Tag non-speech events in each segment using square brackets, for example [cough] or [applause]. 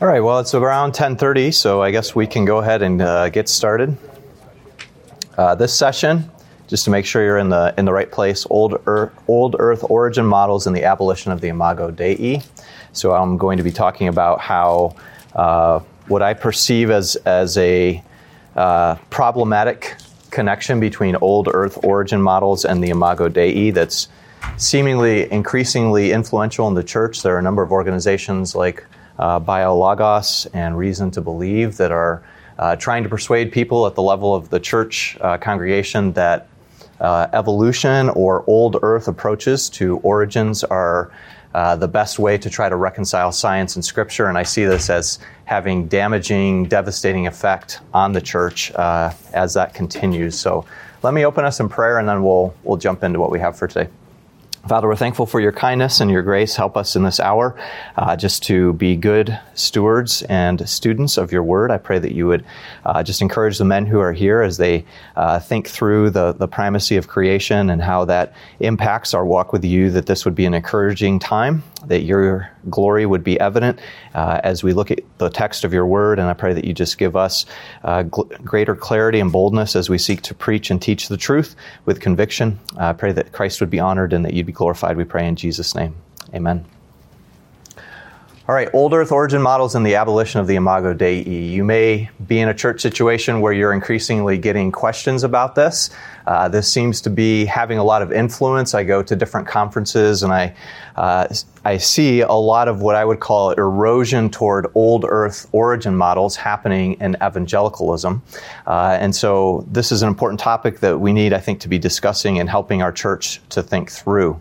All right, well, it's around 10:30, so I guess we can go ahead and uh, get started. Uh, this session, just to make sure you're in the in the right place, old Earth, old Earth origin models and the abolition of the Imago Dei. So I'm going to be talking about how uh, what I perceive as as a uh, problematic connection between old Earth origin models and the Imago Dei that's seemingly increasingly influential in the church. There are a number of organizations like uh, BioLogos and Reason to Believe that are uh, trying to persuade people at the level of the church uh, congregation that uh, evolution or old earth approaches to origins are uh, the best way to try to reconcile science and scripture. And I see this as having damaging, devastating effect on the church uh, as that continues. So let me open us in prayer and then we'll, we'll jump into what we have for today. Father, we're thankful for your kindness and your grace. Help us in this hour uh, just to be good stewards and students of your word. I pray that you would uh, just encourage the men who are here as they uh, think through the, the primacy of creation and how that impacts our walk with you, that this would be an encouraging time, that your glory would be evident uh, as we look at the text of your word. And I pray that you just give us uh, gl- greater clarity and boldness as we seek to preach and teach the truth with conviction. I pray that Christ would be honored and that you'd be glorified, we pray in Jesus' name. Amen. All right, old earth origin models and the abolition of the Imago Dei. You may be in a church situation where you're increasingly getting questions about this. Uh, this seems to be having a lot of influence. I go to different conferences and I, uh, I see a lot of what I would call erosion toward old earth origin models happening in evangelicalism. Uh, and so this is an important topic that we need, I think, to be discussing and helping our church to think through.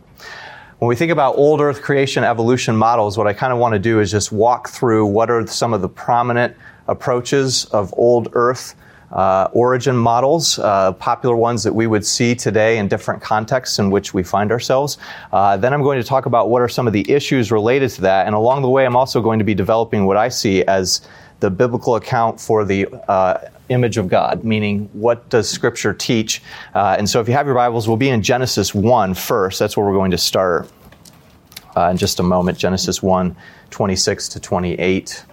When we think about old Earth creation evolution models, what I kind of want to do is just walk through what are some of the prominent approaches of old Earth uh, origin models, uh, popular ones that we would see today in different contexts in which we find ourselves. Uh, then I'm going to talk about what are some of the issues related to that. And along the way, I'm also going to be developing what I see as the biblical account for the uh, image of God, meaning what does Scripture teach? Uh, and so if you have your Bibles, we'll be in Genesis 1 first. That's where we're going to start uh, in just a moment. Genesis 1 26 to 28.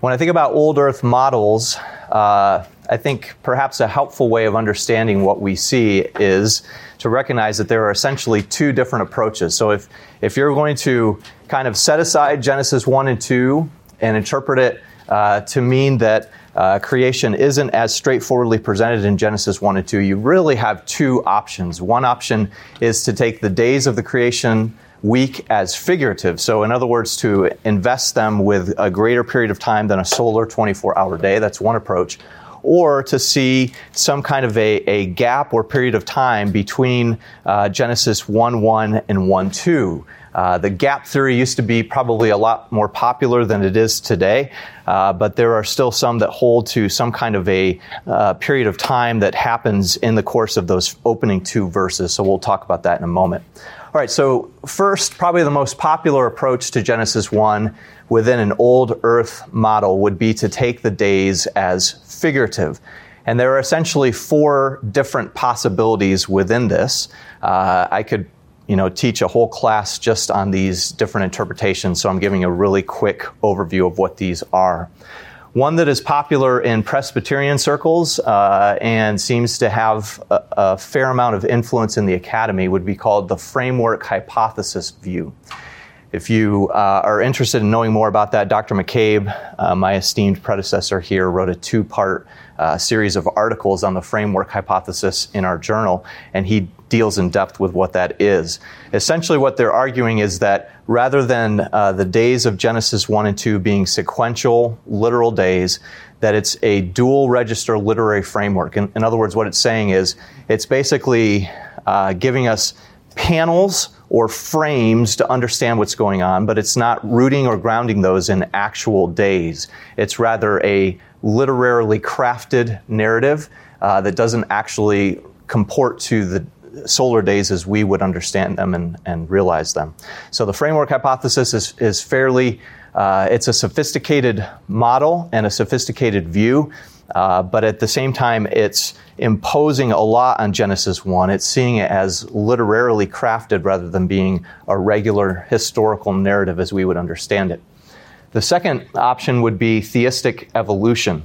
When I think about old earth models, uh, I think perhaps a helpful way of understanding what we see is to recognize that there are essentially two different approaches. So if, if you're going to kind of set aside Genesis 1 and 2 and interpret it uh, to mean that uh, creation isn't as straightforwardly presented in Genesis 1 and 2, you really have two options. One option is to take the days of the creation week as figurative. So, in other words, to invest them with a greater period of time than a solar 24 hour day. That's one approach. Or to see some kind of a, a gap or period of time between uh, Genesis 1 1 and 1 2. Uh, the gap theory used to be probably a lot more popular than it is today, uh, but there are still some that hold to some kind of a uh, period of time that happens in the course of those opening two verses. So we'll talk about that in a moment. All right, so first, probably the most popular approach to Genesis 1 within an old earth model would be to take the days as figurative. And there are essentially four different possibilities within this. Uh, I could you know, teach a whole class just on these different interpretations, so I'm giving a really quick overview of what these are. One that is popular in Presbyterian circles uh, and seems to have a, a, fair amount of influence in the academy would be called the framework hypothesis view. If you uh, are interested in knowing more about that, Dr. McCabe, uh, my esteemed predecessor here, wrote a two part uh, series of articles on the framework hypothesis in our journal, and he deals in depth with what that is. Essentially, what they're arguing is that rather than uh, the days of Genesis 1 and 2 being sequential, literal days, that it's a dual register literary framework. In, in other words, what it's saying is it's basically uh, giving us panels or frames to understand what's going on, but it's not rooting or grounding those in actual days. It's rather a literarily crafted narrative uh, that doesn't actually comport to the solar days as we would understand them and, and realize them. So the framework hypothesis is, is fairly, uh, it's a sophisticated model and a sophisticated view, uh, but at the same time, it's imposing a lot on Genesis 1. It's seeing it as literarily crafted rather than being a regular historical narrative as we would understand it. The second option would be theistic evolution.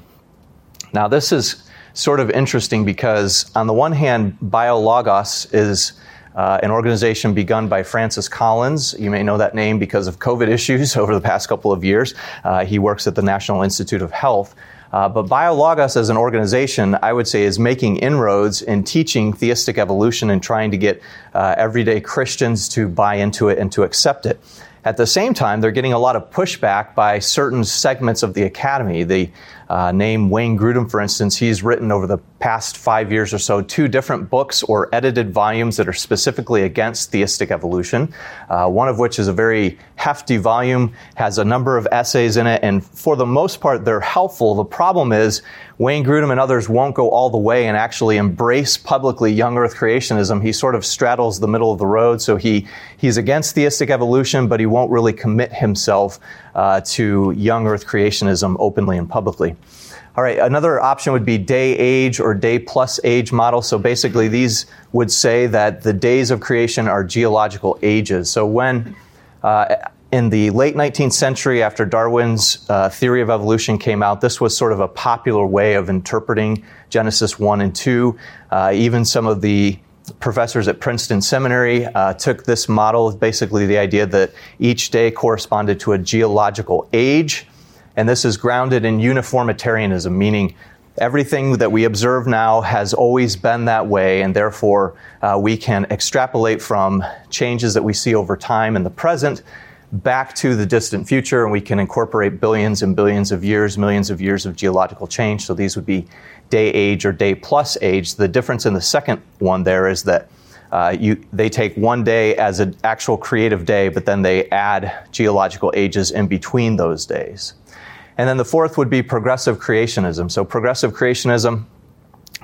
Now, this is sort of interesting because, on the one hand, BioLogos is uh, an organization begun by Francis Collins. You may know that name because of COVID [laughs] issues over the past couple of years. Uh, he works at the National Institute of Health. Uh, but BioLogos as an organization, I would say, is making inroads in teaching theistic evolution and trying to get uh, everyday Christians to buy into it and to accept it. At the same time, they're getting a lot of pushback by certain segments of the academy. The uh, name Wayne Grudem, for instance, he's written over the past five years or so two different books or edited volumes that are specifically against theistic evolution. Uh, one of which is a very hefty volume, has a number of essays in it, and for the most part, they're helpful. The problem is Wayne Grudem and others won't go all the way and actually embrace publicly young earth creationism. He sort of straddles the middle of the road, so he, he's against theistic evolution, but he won't really commit himself uh, to young earth creationism openly and publicly. All right, another option would be day age or day plus age model. So basically, these would say that the days of creation are geological ages. So when uh, in the late 19th century, after Darwin's uh, theory of evolution came out, this was sort of a popular way of interpreting Genesis 1 and 2. Uh, even some of the professors at Princeton Seminary uh, took this model, basically the idea that each day corresponded to a geological age. And this is grounded in uniformitarianism, meaning everything that we observe now has always been that way, and therefore uh, we can extrapolate from changes that we see over time in the present back to the distant future, and we can incorporate billions and billions of years, millions of years of geological change. So these would be day age or day plus age. The difference in the second one there is that uh, you, they take one day as an actual creative day, but then they add geological ages in between those days. And then the fourth would be progressive creationism. So progressive creationism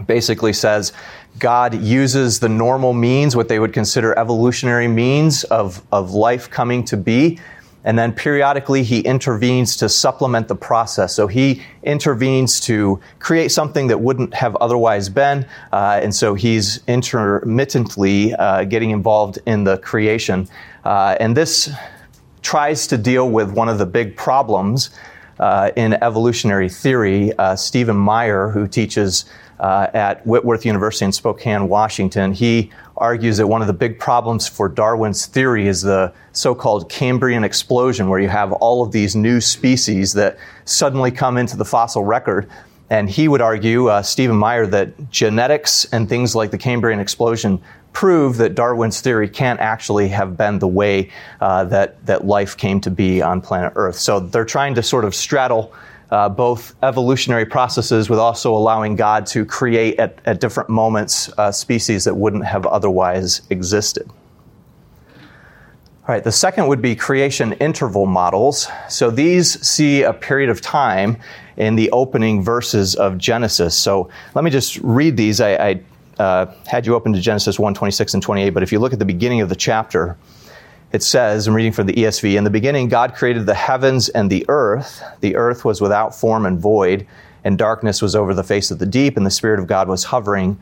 basically says God uses the normal means, what they would consider evolutionary means of, of life coming to be, and then periodically he intervenes to supplement the process. So he intervenes to create something that wouldn't have otherwise been, uh, and so he's intermittently uh, getting involved in the creation. Uh, and this tries to deal with one of the big problems uh, in evolutionary theory. Uh, Stephen Meyer, who teaches uh, at Whitworth University in Spokane, Washington. He argues that one of the big problems for Darwin's theory is the so called Cambrian explosion, where you have all of these new species that suddenly come into the fossil record. And he would argue, uh, Stephen Meyer, that genetics and things like the Cambrian explosion prove that Darwin's theory can't actually have been the way uh, that, that life came to be on planet Earth. So they're trying to sort of straddle uh, both evolutionary processes with also allowing God to create at, at different moments uh, species that wouldn't have otherwise existed. All right, the second would be creation interval models. So these see a period of time in the opening verses of Genesis. So let me just read these. I, I uh, had you open to Genesis 1 26 and 28, but if you look at the beginning of the chapter, it says, I'm reading from the ESV, in the beginning, God created the heavens and the earth. The earth was without form and void, and darkness was over the face of the deep, and the Spirit of God was hovering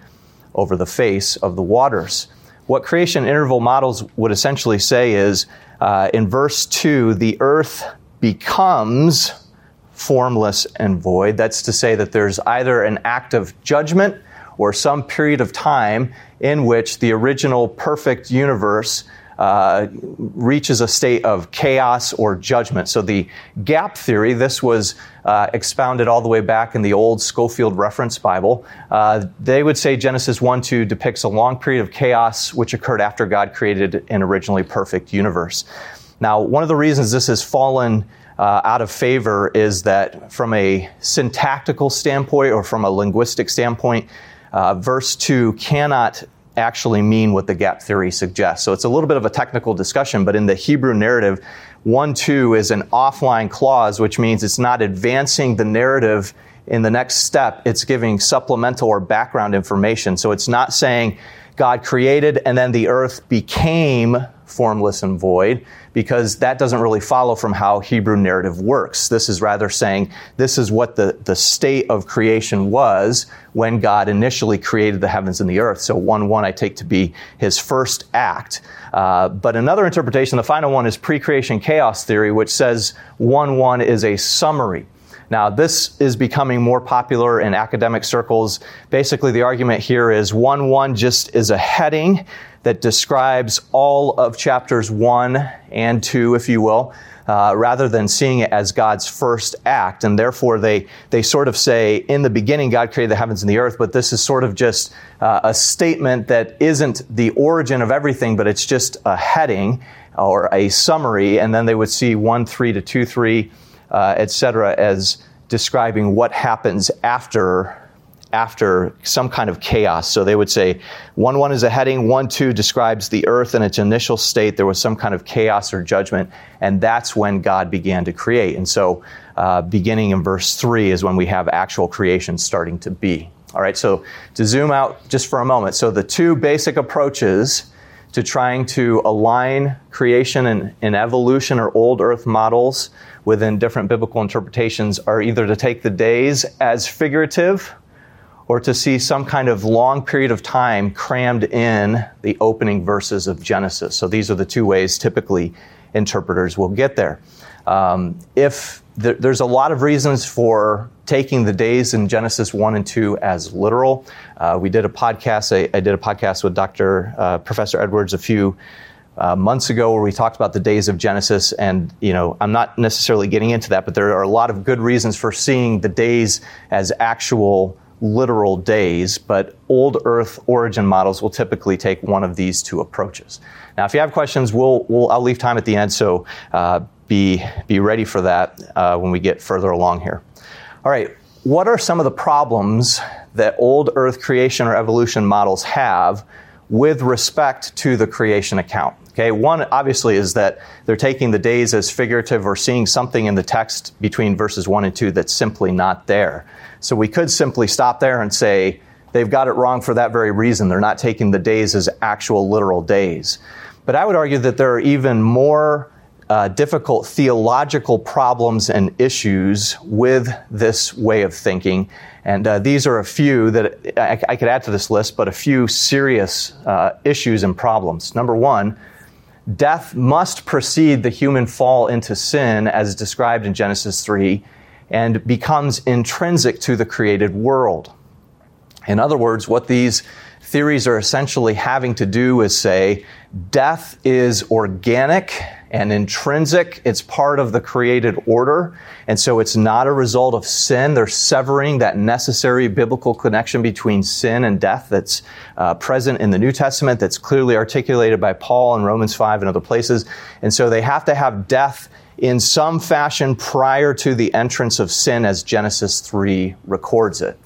over the face of the waters. What creation interval models would essentially say is uh, in verse 2, the earth becomes formless and void. That's to say that there's either an act of judgment or some period of time in which the original perfect universe uh, reaches a state of chaos or judgment. So the gap theory, this was uh, expounded all the way back in the old Scofield Reference Bible. Uh, they would say Genesis 1 2 depicts a long period of chaos which occurred after God created an originally perfect universe. Now, one of the reasons this has fallen uh, out of favor is that from a syntactical standpoint or from a linguistic standpoint, uh, verse 2 cannot actually mean what the gap theory suggests. So it's a little bit of a technical discussion, but in the Hebrew narrative, 1 2 is an offline clause, which means it's not advancing the narrative in the next step. It's giving supplemental or background information. So it's not saying God created and then the earth became formless and void because that doesn't really follow from how Hebrew narrative works. This is rather saying this is what the, the state of creation was when God initially created the heavens and the earth. So 1 1 I take to be his first act. Uh, but another interpretation, the final one, is pre creation chaos theory, which says 1 1 is a summary. Now, this is becoming more popular in academic circles. Basically, the argument here is 1 1 just is a heading that describes all of chapters 1 and 2, if you will. Uh, rather than seeing it as God's first act. And therefore, they, they sort of say, in the beginning, God created the heavens and the earth, but this is sort of just uh, a statement that isn't the origin of everything, but it's just a heading or a summary. And then they would see 1 3 to 2 3 uh, etc., as describing what happens after after some kind of chaos. So they would say 1 1 is a heading, 1 2 describes the earth in its initial state. There was some kind of chaos or judgment, and that's when God began to create. And so, uh, beginning in verse 3 is when we have actual creation starting to be. All right, so to zoom out just for a moment. So, the two basic approaches to trying to align creation and, and evolution or old earth models within different biblical interpretations are either to take the days as figurative or to see some kind of long period of time crammed in the opening verses of Genesis. So these are the two ways typically interpreters will get there. Um, if th- there's a lot of reasons for taking the days in Genesis 1 and 2 as literal. Uh, we did a podcast, I, I, did a podcast with Dr. Uh, Professor Edwards a few uh, months ago where we talked about the days of Genesis, and you know I'm not necessarily getting into that, but there are a lot of good reasons for seeing the days as actual literal days. But old Earth origin models will typically take one of these two approaches. Now, if you have questions, we'll, we'll I'll leave time at the end, so uh, be be ready for that uh, when we get further along here. All right, what are some of the problems that old Earth creation or evolution models have with respect to the creation account? Okay, one obviously is that they're taking the days as figurative or seeing something in the text between verses 1 and 2 that's simply not there. So we could simply stop there and say they've got it wrong for that very reason. They're not taking the days as actual literal days. But I would argue that there are even more uh, difficult theological problems and issues with this way of thinking. And uh, these are a few that I, I, could add to this list, but a few serious uh, issues and problems. Number one, death must precede the human fall into sin as described in Genesis 3 and becomes intrinsic to the created world. In other words, what these theories are essentially having to do is say death is organic and intrinsic. It's part of the created order. And so it's not a result of sin. They're severing that necessary biblical connection between sin and death that's uh, present in the New Testament, that's clearly articulated by Paul in Romans 5 and other places. And so they have to have death in some fashion prior to the entrance of sin as Genesis 3 records it.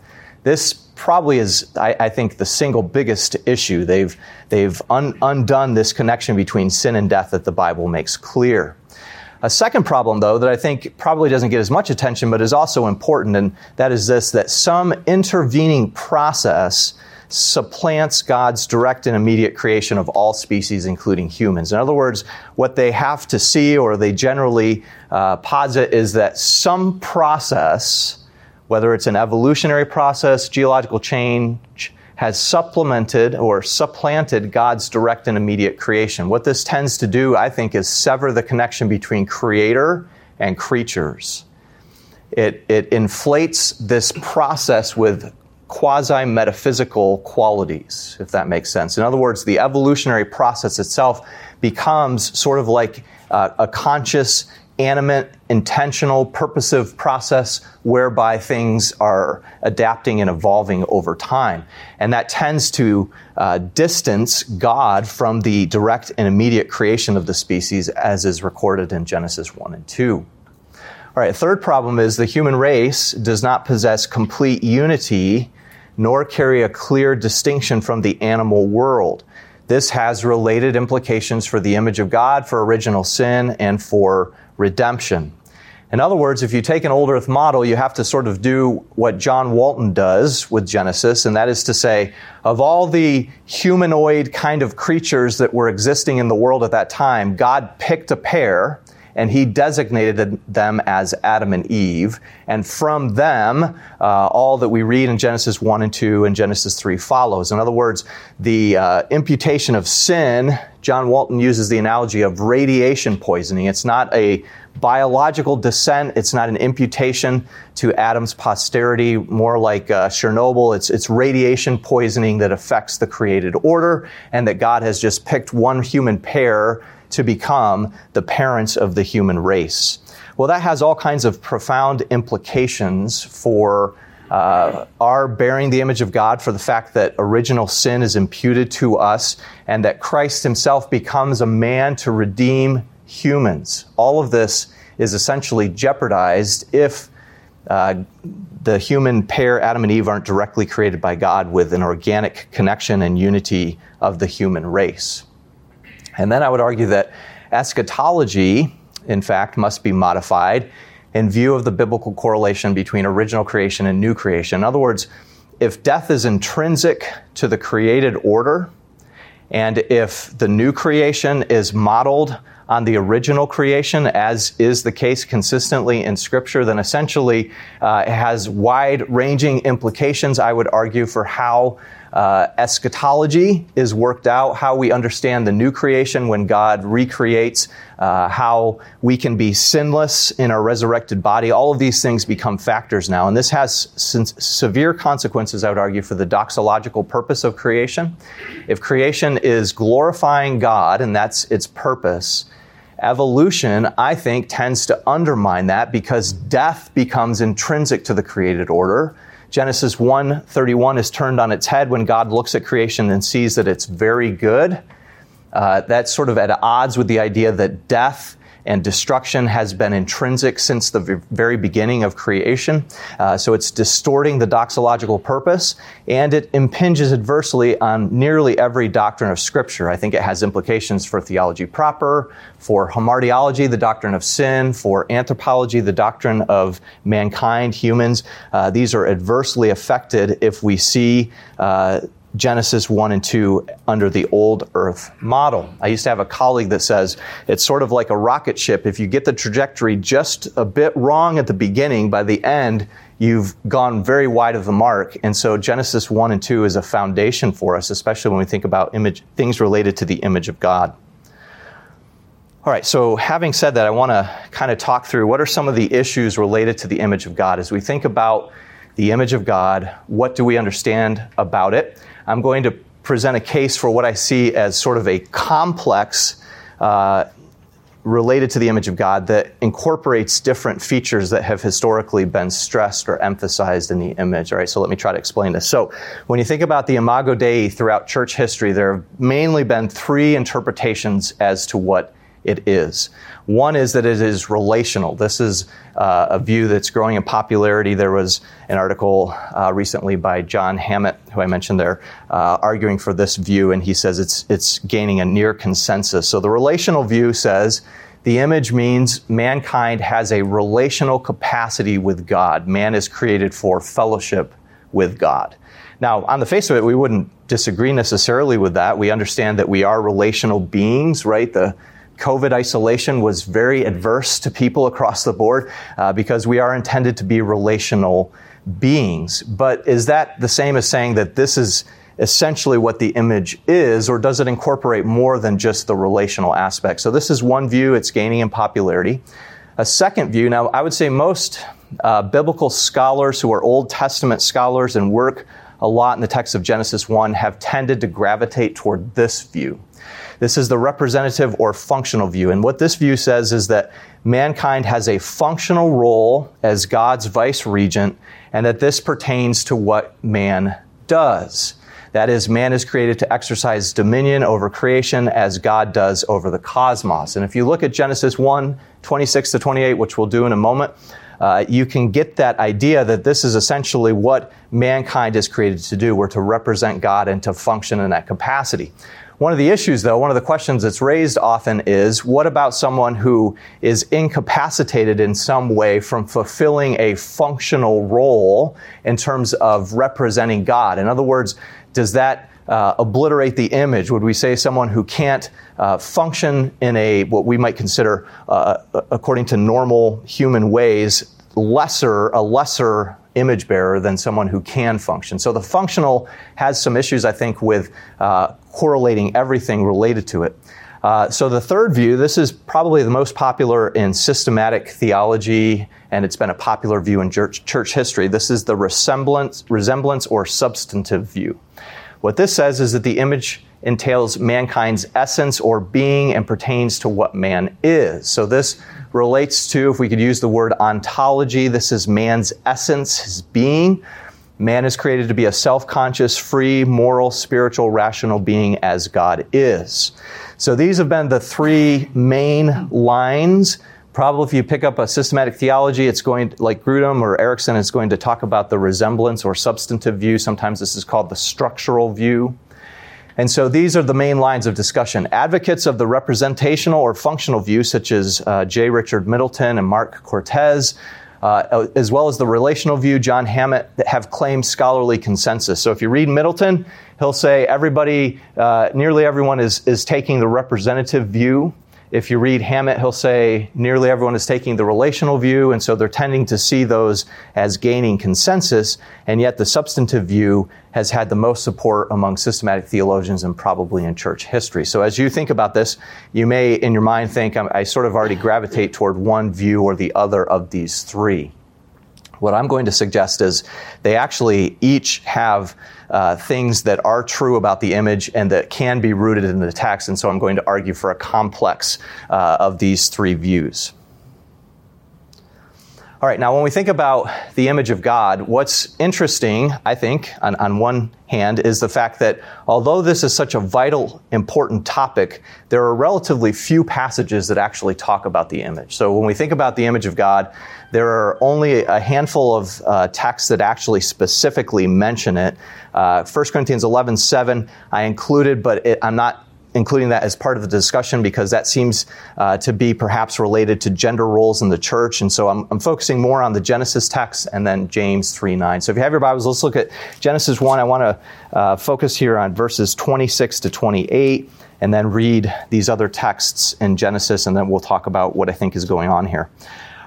This probably is, I, I think, the single biggest issue. They've, they've un, undone this connection between sin and death that the Bible makes clear. A second problem, though, that I think probably doesn't get as much attention, but is also important, and that is this that some intervening process supplants God's direct and immediate creation of all species, including humans. In other words, what they have to see or they generally uh, posit is that some process whether it's an evolutionary process, geological change, has supplemented or supplanted God's direct and immediate creation. What this tends to do, I think, is sever the connection between creator and creatures. It, it inflates this process with quasi metaphysical qualities, if that makes sense. In other words, the evolutionary process itself becomes sort of like uh, a conscious animate, intentional, purposive process whereby things are adapting and evolving over time. And that tends to uh, distance God from the direct and immediate creation of the species as is recorded in Genesis 1 and 2. All right, third problem is the human race does not possess complete unity nor carry a clear distinction from the animal world. This has related implications for the image of God, for original sin, and for redemption. In other words, if you take an old earth model, you have to sort of do what John Walton does with Genesis, and that is to say, of all the humanoid kind of creatures that were existing in the world at that time, God picked a pair and he designated them as Adam and Eve. And from them, uh, all that we read in Genesis 1 and 2 and Genesis 3 follows. In other words, the uh, imputation of sin, John Walton uses the analogy of radiation poisoning. It's not a biological descent. It's not an imputation to Adam's posterity, more like uh, Chernobyl. It's, it's radiation poisoning that affects the created order, and that God has just picked one human pair to become the parents of the human race. Well, that has all kinds of profound implications for uh, our bearing the image of God, for the fact that original sin is imputed to us, and that Christ himself becomes a man to redeem humans. All of this is essentially jeopardized if uh, the human pair, Adam and Eve, aren't directly created by God with an organic connection and unity of the human race. And then I would argue that eschatology, in fact, must be modified in view of the biblical correlation between original creation and new creation. In other words, if death is intrinsic to the created order, and if the new creation is modeled on the original creation, as is the case consistently in Scripture, then essentially uh, it has wide ranging implications, I would argue, for how uh, eschatology is worked out, how we understand the new creation when God recreates, uh, how we can be sinless in our resurrected body. All of these things become factors now. And this has severe consequences, I would argue, for the doxological purpose of creation. If creation is glorifying God and that's its purpose, evolution, I think, tends to undermine that because death becomes intrinsic to the created order Genesis 1:31 is turned on its head when God looks at creation and sees that it's very good. Uh, that's sort of at odds with the idea that death and destruction has been intrinsic since the very beginning of creation. Uh, so it's distorting the doxological purpose and it impinges adversely on nearly every doctrine of Scripture. I think it has implications for theology proper, for hamartiology, the doctrine of sin, for anthropology, the doctrine of mankind, humans. Uh, these are adversely affected if we see uh, Genesis 1 and 2 under the old earth model. I used to have a colleague that says it's sort of like a rocket ship. If you get the trajectory just a bit wrong at the beginning, by the end, you've gone very wide of the mark. And so Genesis 1 and 2 is a foundation for us, especially when we think about image, things related to the image of God. All right, so having said that, I want to kind of talk through what are some of the issues related to the image of God as we think about the image of God, what do we understand about it? I'm going to present a case for what I see as sort of a complex uh, related to the image of God that incorporates different features that have historically been stressed or emphasized in the image. All right, so let me try to explain this. So, when you think about the Imago Dei throughout church history, there have mainly been three interpretations as to what it is. One is that it is relational. This is uh, a view that's growing in popularity. There was an article uh, recently by John Hammett, who I mentioned there, uh, arguing for this view, and he says it's, it's gaining a near consensus. So the relational view says the image means mankind has a relational capacity with God. Man is created for fellowship with God. Now, on the face of it, we wouldn't disagree necessarily with that. We understand that we are relational beings, right? The COVID isolation was very adverse to people across the board uh, because we are intended to be relational beings. But is that the same as saying that this is essentially what the image is, or does it incorporate more than just the relational aspect? So, this is one view, it's gaining in popularity. A second view, now, I would say most uh, biblical scholars who are Old Testament scholars and work a lot in the text of Genesis 1 have tended to gravitate toward this view. This is the representative or functional view. And what this view says is that mankind has a functional role as God's vice regent, and that this pertains to what man does. That is, man is created to exercise dominion over creation as God does over the cosmos. And if you look at Genesis 1 26 to 28, which we'll do in a moment, uh, you can get that idea that this is essentially what mankind is created to do. We're to represent God and to function in that capacity. One of the issues, though, one of the questions that's raised often is what about someone who is incapacitated in some way from fulfilling a functional role in terms of representing God? In other words, does that uh, obliterate the image? Would we say someone who can't uh, function in a what we might consider, uh, according to normal human ways, lesser a lesser image bearer than someone who can function. So the functional has some issues, I think, with uh, correlating everything related to it. Uh, so the third view, this is probably the most popular in systematic theology, and it's been a popular view in church, church history. This is the resemblance, resemblance or substantive view. What this says is that the image entails mankind's essence or being and pertains to what man is. So this relates to, if we could use the word ontology, this is man's essence, his being. Man is created to be a self conscious, free, moral, spiritual, rational being as God is. So these have been the three main lines. Probably if you pick up a systematic theology, it's going, like Grudem or Erickson, it's going to talk about the resemblance or substantive view. Sometimes this is called the structural view. And so these are the main lines of discussion. Advocates of the representational or functional view, such as uh, J. Richard Middleton and Marc Cortez, uh, as well as the relational view, John Hammett, have claimed scholarly consensus. So if you read Middleton, he'll say everybody, uh, nearly everyone is, is taking the representative view. If you read Hammett, he'll say nearly everyone is taking the relational view, and so they're tending to see those as gaining consensus, and yet the substantive view has had the most support among systematic theologians and probably in church history. So as you think about this, you may in your mind think, I sort of already gravitate toward one view or the other of these three. What I'm going to suggest is they actually each have uh, things that are true about the image and that can be rooted in the text. And so I'm going to argue for a complex uh, of these three views. All right, now when we think about the image of God, what's interesting, I think, on, on, one hand, is the fact that although this is such a vital, important topic, there are relatively few passages that actually talk about the image. So when we think about the image of God, there are only a handful of uh, texts that actually specifically mention it. Uh, 1 Corinthians 11 7, I included, but it, I'm not including that as part of the discussion because that seems uh, to be perhaps related to gender roles in the church. And so I'm, I'm, focusing more on the Genesis text and then James 3 9. So if you have your Bibles, let's look at Genesis 1. I want to uh, focus here on verses 26 to 28 and then read these other texts in Genesis, and then we'll talk about what I think is going on here.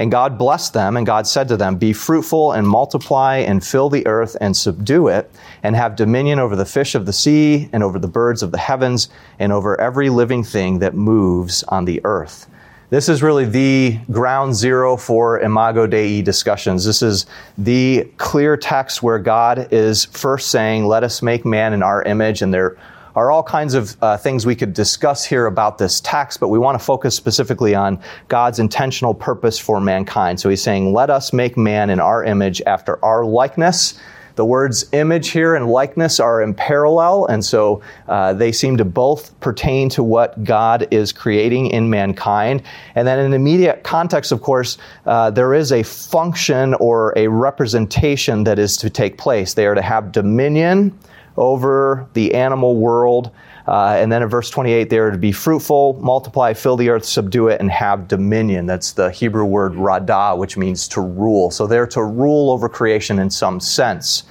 And God blessed them, and God said to them, Be fruitful and multiply and fill the earth and subdue it, and have dominion over the fish of the sea, and over the birds of the heavens, and over every living thing that moves on the earth. This is really the ground zero for Imago Dei discussions. This is the clear text where God is first saying, Let us make man in our image. And there are all kinds of uh, things we could discuss here about this text, but we want to focus specifically on God's intentional purpose for mankind. So he's saying, Let us make man in our image after our likeness the words image here and likeness are in parallel, and so uh, they seem to both pertain to what God is creating in mankind. And then, in immediate context, of course, uh, there is a function or a representation that is to take place. They are to have dominion over the animal world. Uh, and then in verse 28, they are to be fruitful, multiply, fill the earth, subdue it, and have dominion. That's the Hebrew word radah, which means to rule. So they're to rule over creation in some sense.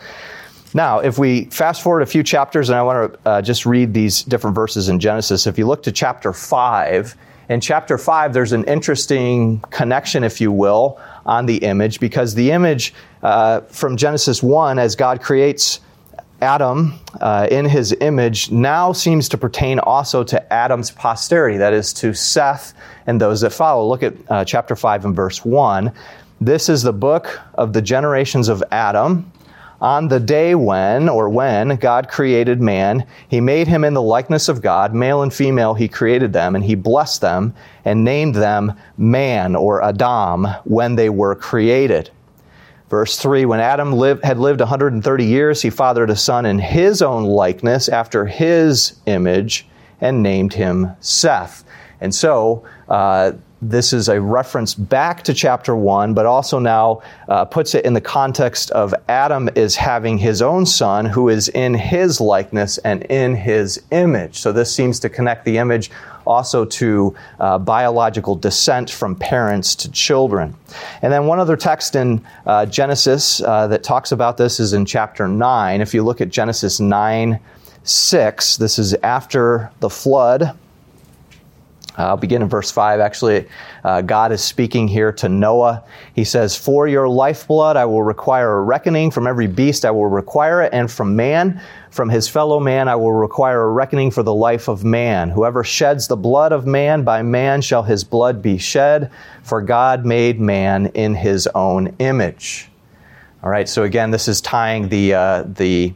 Now, if we fast forward a few chapters, and I want to uh, just read these different verses in Genesis, if you look to chapter 5, in chapter 5, there's an interesting connection, if you will, on the image, because the image uh, from Genesis 1, as God creates Adam uh, in his image now seems to pertain also to Adam's posterity, that is, to Seth and those that follow. Look at uh, chapter 5 and verse 1. This is the book of the generations of Adam. On the day when, or when, God created man, he made him in the likeness of God, male and female, he created them, and he blessed them and named them man, or Adam, when they were created. Verse 3 When Adam lived, had lived 130 years, he fathered a son in his own likeness, after his image, and named him Seth. And so, uh, this is a reference back to chapter 1, but also now uh, puts it in the context of Adam is having his own son who is in his likeness and in his image. So this seems to connect the image also to uh, biological descent from parents to children. And then one other text in uh, Genesis uh, that talks about this is in chapter 9. If you look at Genesis 9 6, this is after the flood. I'll begin in verse 5. Actually, uh, God is speaking here to Noah. He says, For your lifeblood I will require a reckoning. From every beast I will require it, and from man, from his fellow man, I will require a reckoning for the life of man. Whoever sheds the blood of man, by man shall his blood be shed, for God made man in his own image. All right, so again, this is tying the, uh, the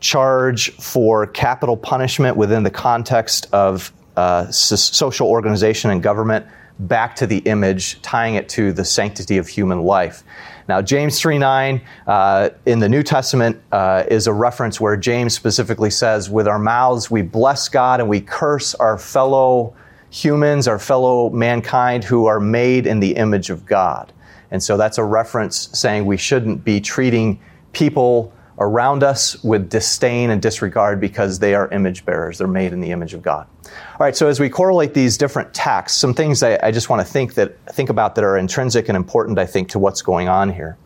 charge for capital punishment within the context of uh, social organization and government back to the image, tying it to the sanctity of human life. Now, James 3 9 uh, in the New Testament uh, is a reference where James specifically says, With our mouths we bless God and we curse our fellow humans, our fellow mankind who are made in the image of God. And so that's a reference saying we shouldn't be treating people around us with disdain and disregard because they are image bearers. They're made in the image of God. All right, so as we correlate these different texts, some things I, I just want to think that think about that are intrinsic and important, I think, to what's going on here.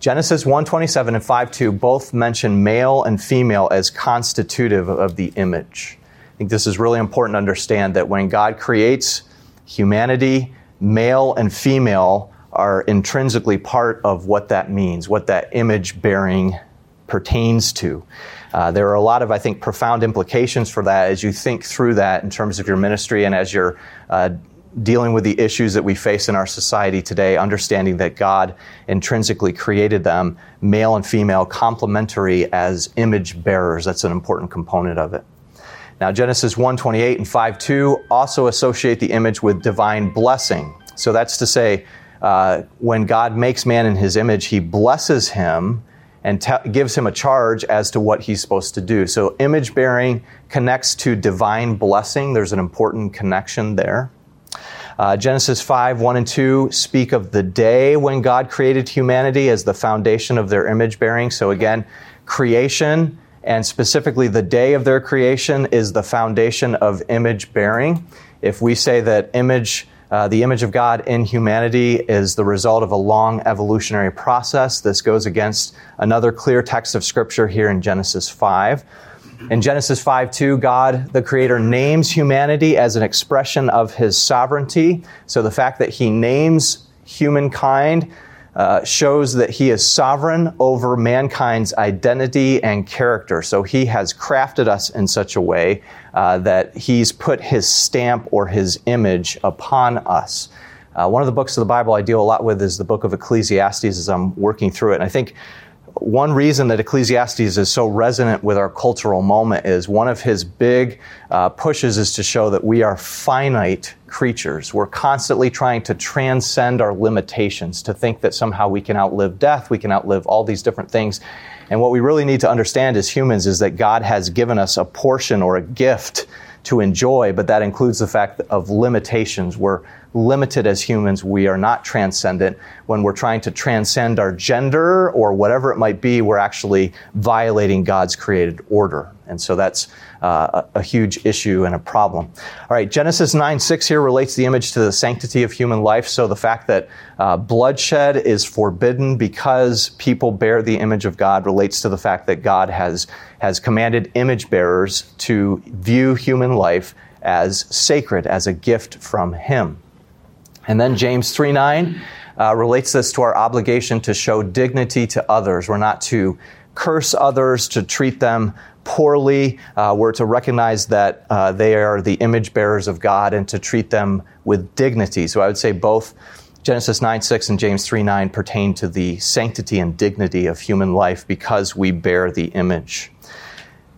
Genesis 1:27 and 5:2 both mention male and female as constitutive of the image. I think this is really important to understand that when God creates humanity, male and female are intrinsically part of what that means, what that image bearing pertains to. Uh, there are a lot of, I think, profound implications for that as you think through that in terms of your ministry and as you're uh, dealing with the issues that we face in our society today, understanding that God intrinsically created them, male and female, complementary as image bearers. That's an important component of it. Now, Genesis 1:28 and 5:2 also associate the image with divine blessing. So that's to say, uh, when God makes man in His image, He blesses him and gives him a charge as to what he's supposed to do. So, image bearing connects to divine blessing. There's an important connection there. Uh, Genesis 5, 1 and 2 speak of the day when God created humanity as the foundation of their image bearing. So, again, creation and specifically the day of their creation is the foundation of image bearing. If we say that image uh, the image of God in humanity is the result of a long evolutionary process. This goes against another clear text of Scripture here in Genesis 5. In Genesis 5 2, God, the Creator, names humanity as an expression of His sovereignty. So the fact that He names humankind uh, shows that he is sovereign over mankind's identity and character. So he has crafted us in such a way uh, that he's put his stamp or his image upon us. Uh, one of the books of the Bible I deal a lot with is the book of Ecclesiastes as I'm working through it. And I think one reason that Ecclesiastes is so resonant with our cultural moment is one of his big uh, pushes is to show that we are finite creatures. We're constantly trying to transcend our limitations, to think that somehow we can outlive death, we can outlive all these different things. And what we really need to understand as humans is that God has given us a portion or a gift to enjoy, but that includes the fact of limitations. We're limited as humans. We are not transcendent. When we're trying to transcend our gender or whatever it might be, we're actually violating God's created order. And so that's uh, a, a, huge issue and a problem. All right, Genesis 9 6 here relates the image to the sanctity of human life. So the fact that uh, bloodshed is forbidden because people bear the image of God relates to the fact that God has, has commanded image bearers to view human life as sacred, as a gift from Him. And then James 3 9 uh, relates this to our obligation to show dignity to others. We're not to curse others, to treat them poorly. Uh, we're to recognize that uh, they are the image bearers of God and to treat them with dignity. So I would say both Genesis 9 6 and James 3 9 pertain to the sanctity and dignity of human life because we bear the image.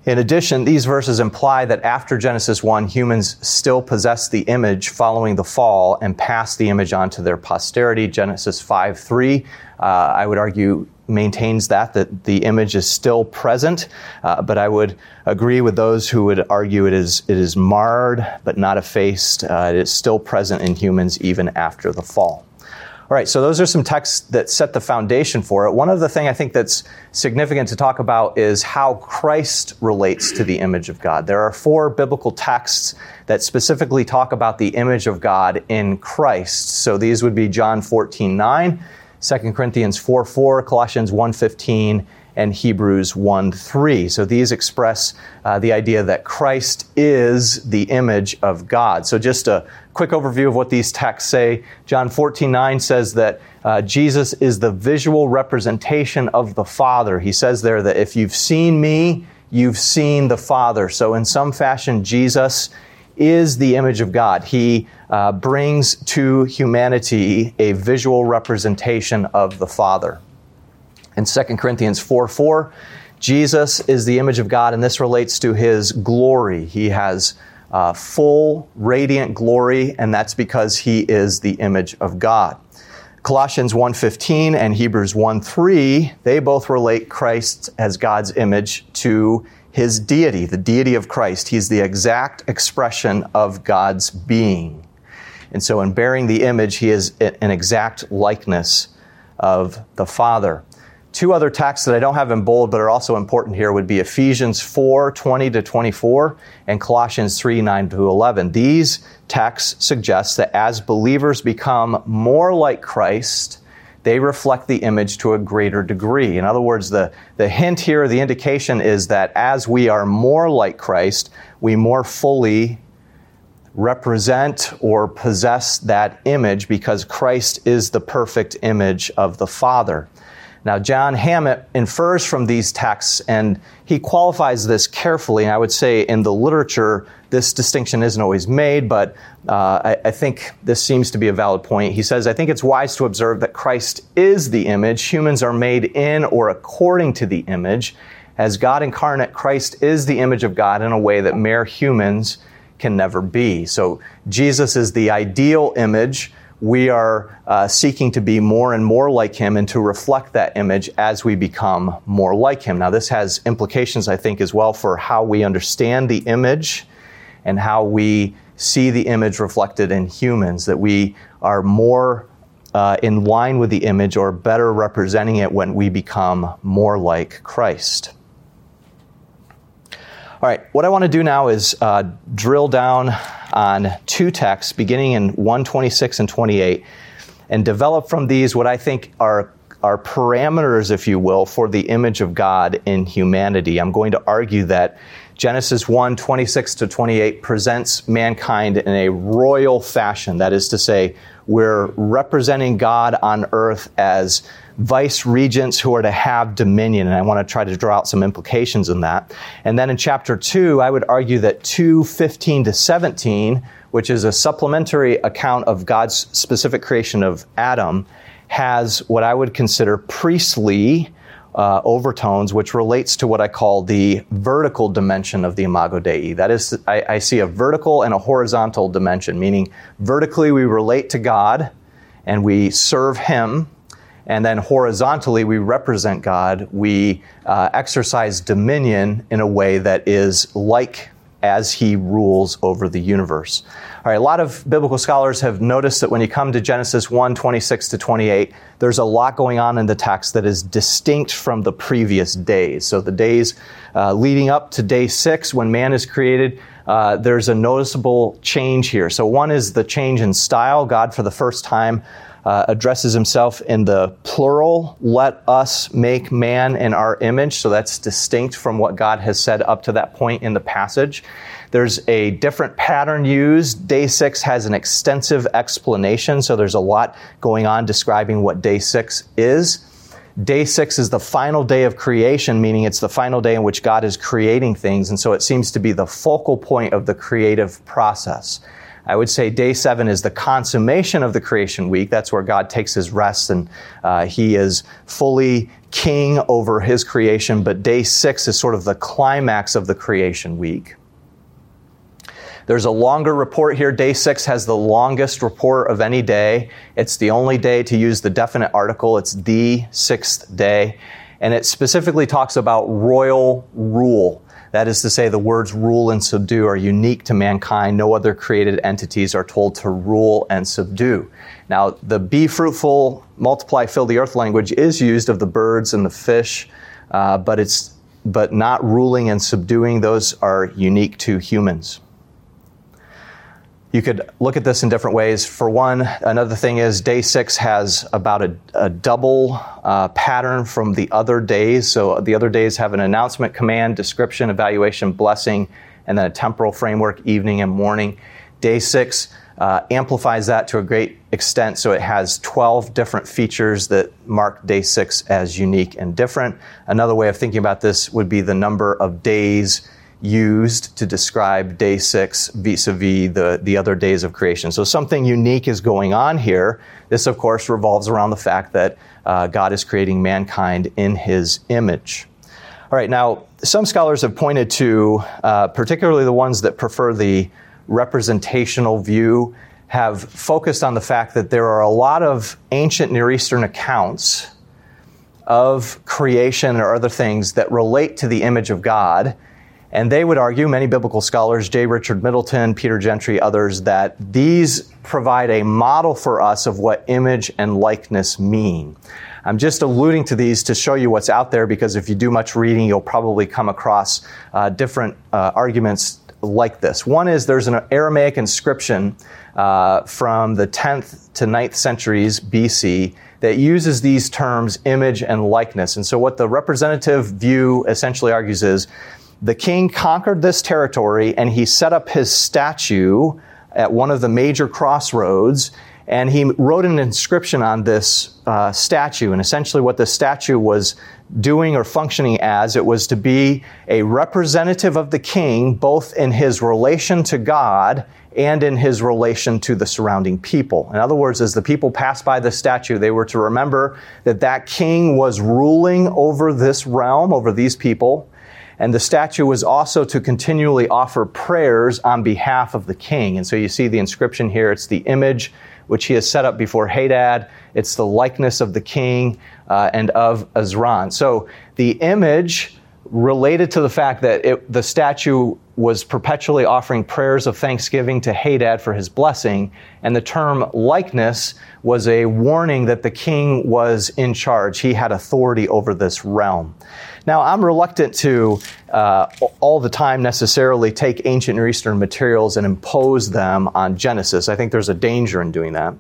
In addition, these verses imply that after Genesis 1, humans still possess the image following the fall and pass the image on to their posterity. Genesis 5 3, uh, I would argue, maintains that, that the image is still present, uh, but I would agree with those who would argue it is, it is marred but not effaced. Uh, it is still present in humans even after the fall. All right, so those are some texts that set the foundation for it. One of the things I think that's significant to talk about is how Christ relates to the image of God. There are four biblical texts that specifically talk about the image of God in Christ. So these would be John 14 9, 2 Corinthians 4 4, Colossians 1 15, and Hebrews 1 3. So these express uh, the idea that Christ is the image of God. So just a quick overview of what these texts say. John 14 9 says that uh, Jesus is the visual representation of the Father. He says there that if you've seen me, you've seen the Father. So in some fashion, Jesus is the image of God. He uh, brings to humanity a visual representation of the Father. In 2 Corinthians 4 4, Jesus is the image of God, and this relates to his glory. He has uh, full, radiant glory, and that's because he is the image of God. Colossians 1:15 and Hebrews 1:3, they both relate Christ as God's image to his deity, the deity of Christ. He's the exact expression of God's being. And so in bearing the image, he is an exact likeness of the Father. Two other texts that I don't have in bold but are also important here would be Ephesians 4 20 to 24 and Colossians 3 9 to 11. These texts suggest that as believers become more like Christ, they reflect the image to a greater degree. In other words, the, the hint here, the indication is that as we are more like Christ, we more fully represent or possess that image because Christ is the perfect image of the Father. Now, John Hammett infers from these texts, and he qualifies this carefully. And I would say in the literature, this distinction isn't always made, but uh, I, I, think this seems to be a valid point. He says, I think it's wise to observe that Christ is the image. Humans are made in or according to the image. As God incarnate, Christ is the image of God in a way that mere humans can never be. So Jesus is the ideal image we are uh, seeking to be more and more like him and to reflect that image as we become more like him. Now, this has implications, I think, as well for how we understand the image and how we see the image reflected in humans, that we are more uh, in line with the image or better representing it when we become more like Christ. All right, what I want to do now is uh, drill down on two texts beginning in 126 and 28 and develop from these what I think are are parameters, if you will, for the image of God in humanity. I'm going to argue that Genesis 1 26 to 28 presents mankind in a royal fashion. That is to say, we're representing God on earth as vice regents who are to have dominion. And I want to try to draw out some implications in that. And then in chapter 2, I would argue that 2 15 to 17, which is a supplementary account of God's specific creation of Adam, has what I would consider priestly uh, overtones, which relates to what I call the vertical dimension of the Imago Dei. That is, I, I see a vertical and a horizontal dimension, meaning vertically we relate to God and we serve Him and then horizontally, we represent God. We uh, exercise dominion in a way that is like as he rules over the universe. All right, a lot of biblical scholars have noticed that when you come to Genesis 1 26 to 28, there's a lot going on in the text that is distinct from the previous days. So the days uh, leading up to day six, when man is created, uh, there's a noticeable change here. So, one is the change in style. God, for the first time, uh, addresses himself in the plural, let us make man in our image. So that's distinct from what God has said up to that point in the passage. There's a different pattern used. Day six has an extensive explanation, so there's a lot going on describing what day six is. Day six is the final day of creation, meaning it's the final day in which God is creating things, and so it seems to be the focal point of the creative process. I would say day seven is the consummation of the creation week. That's where God takes his rest and uh, he is fully king over his creation. But day six is sort of the climax of the creation week. There's a longer report here. Day six has the longest report of any day. It's the only day to use the definite article. It's the sixth day. And it specifically talks about royal rule. That is to say, the words rule and subdue are unique to mankind. No other created entities are told to rule and subdue. Now, the be fruitful, multiply, fill the earth language is used of the birds and the fish, uh, but it's but not ruling and subduing. Those are unique to humans. You could look at this in different ways. For one, another thing is day six has about a, a double uh, pattern from the other days. So the other days have an announcement, command, description, evaluation, blessing, and then a temporal framework, evening and morning. Day six uh, amplifies that to a great extent. So it has 12 different features that mark day six as unique and different. Another way of thinking about this would be the number of days used to describe day six vis-a-vis the, the other days of creation. So something unique is going on here. This, of course, revolves around the fact that uh, God is creating mankind in his image. All right, now, some scholars have pointed to, uh, particularly the ones that prefer the representational view, have focused on the fact that there are a lot of ancient Near Eastern accounts of creation or other things that relate to the image of God and they would argue, many biblical scholars, J. Richard Middleton, Peter Gentry, others, that these provide a model for us of what image and likeness mean. I'm just alluding to these to show you what's out there because if you do much reading, you'll probably come across uh, different uh, arguments like this. One is there's an Aramaic inscription uh, from the 10th to 9th centuries BC that uses these terms image and likeness. And so what the representative view essentially argues is the king conquered this territory and he set up his statue at one of the major crossroads and he wrote an inscription on this uh, statue. And essentially, what the statue was doing or functioning as, it was to be a representative of the king, both in his relation to God and in his relation to the surrounding people. In other words, as the people passed by the statue, they were to remember that that king was ruling over this realm, over these people, and the statue was also to continually offer prayers on behalf of the king. And so you see the inscription here. It's the image which he has set up before Hadad. It's the likeness of the king uh, and of Ezran. So the image related to the fact that it, the statue was perpetually offering prayers of thanksgiving to Hadad for his blessing, and the term likeness was a warning that the king was in charge. He had authority over this realm. Now, I'm reluctant to uh, all the time necessarily take ancient Near Eastern materials and impose them on Genesis. I think there's a danger in doing that.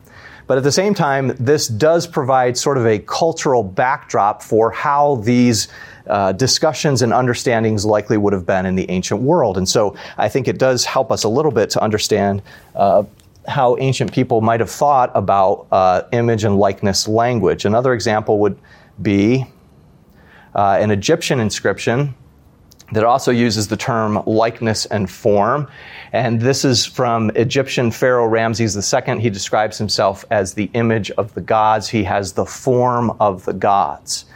But at the same time, this does provide sort of a cultural backdrop for how these uh, discussions and understandings likely would have been in the ancient world. And so I think it does help us a little bit to understand uh, how ancient people might have thought about uh, image and likeness language. Another example would be uh, an Egyptian inscription that also uses the term likeness and form. And this is from Egyptian Pharaoh Ramses II. He describes himself as the image of the gods, he has the form of the gods.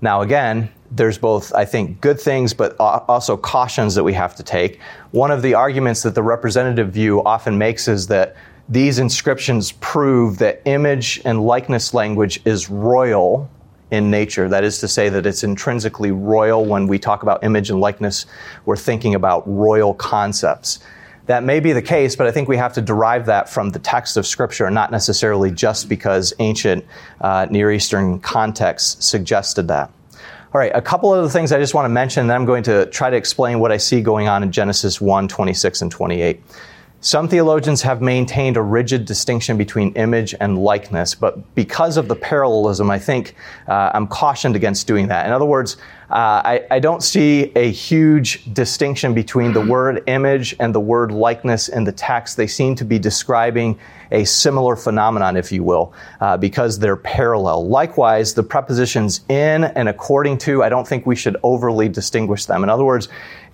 Now, again, there's both, I think, good things, but also cautions that we have to take. One of the arguments that the representative view often makes is that these inscriptions prove that image and likeness language is royal in nature. That is to say, that it's intrinsically royal. When we talk about image and likeness, we're thinking about royal concepts. That may be the case, but I think we have to derive that from the text of Scripture, not necessarily just because ancient uh, Near Eastern contexts suggested that. All right, a couple of the things I just want to mention, then I'm going to try to explain what I see going on in Genesis 1 26 and 28. Some theologians have maintained a rigid distinction between image and likeness, but because of the parallelism, I think uh, I'm cautioned against doing that. In other words, uh, I, I, don't see a huge distinction between the word image and the word likeness in the text. They seem to be describing a similar phenomenon, if you will, uh, because they're parallel. Likewise, the prepositions in and according to, I don't think we should overly distinguish them. In other words,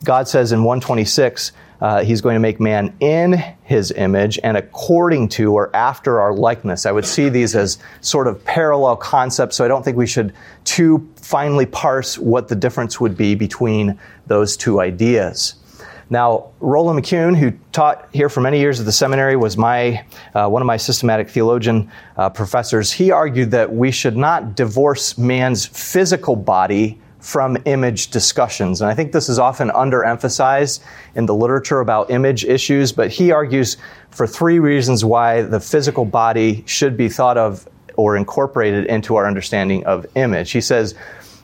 God says in 126, uh, he's going to make man in his image and according to or after our likeness. I would see these as sort of parallel concepts, so I don't think we should too finely parse what the difference would be between those two ideas. Now, Roland McCune, who taught here for many years at the seminary, was my uh, one of my systematic theologian uh, professors. He argued that we should not divorce man's physical body from image discussions. And I think this is often underemphasized in the literature about image issues, but he argues for three reasons why the physical body should be thought of or incorporated into our understanding of image. He says,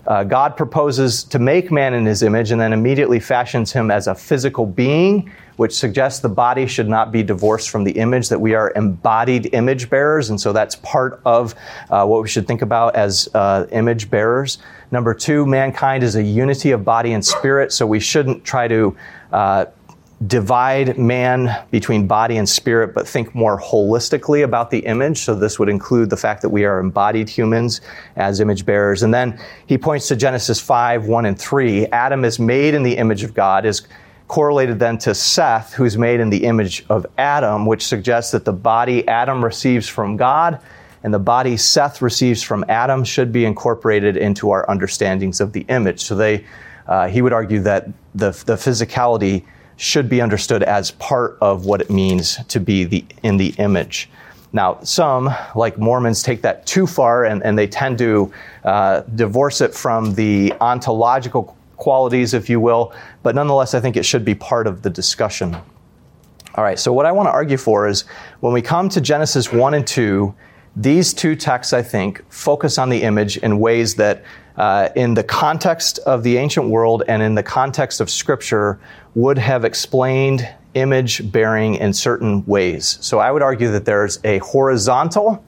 uh, God proposes to make man in his image and then immediately fashions him as a physical being, which suggests the body should not be divorced from the image, that we are embodied image bearers. And so that's part of uh, what we should think about as uh, image bearers. Number two, mankind is a unity of body and spirit, so we shouldn't try to uh, divide man between body and spirit, but think more holistically about the image. So this would include the fact that we are embodied humans as image bearers. And then he points to Genesis 5, 1 and 3. Adam is made in the image of God, is correlated then to Seth, who's made in the image of Adam, which suggests that the body Adam receives from God and the body Seth receives from Adam should be incorporated into our understandings of the image. So they, uh, he would argue that the, the physicality should be understood as part of what it means to be the, in the image. Now, some, like Mormons, take that too far and, and they tend to uh, divorce it from the ontological qualities, if you will, but nonetheless, I think it should be part of the discussion. All right, so what I want to argue for is when we come to Genesis 1 and 2, these two texts, I think, focus on the image in ways that, uh, in the context of the ancient world and in the context of Scripture, would have explained image bearing in certain ways. So I would argue that there's a horizontal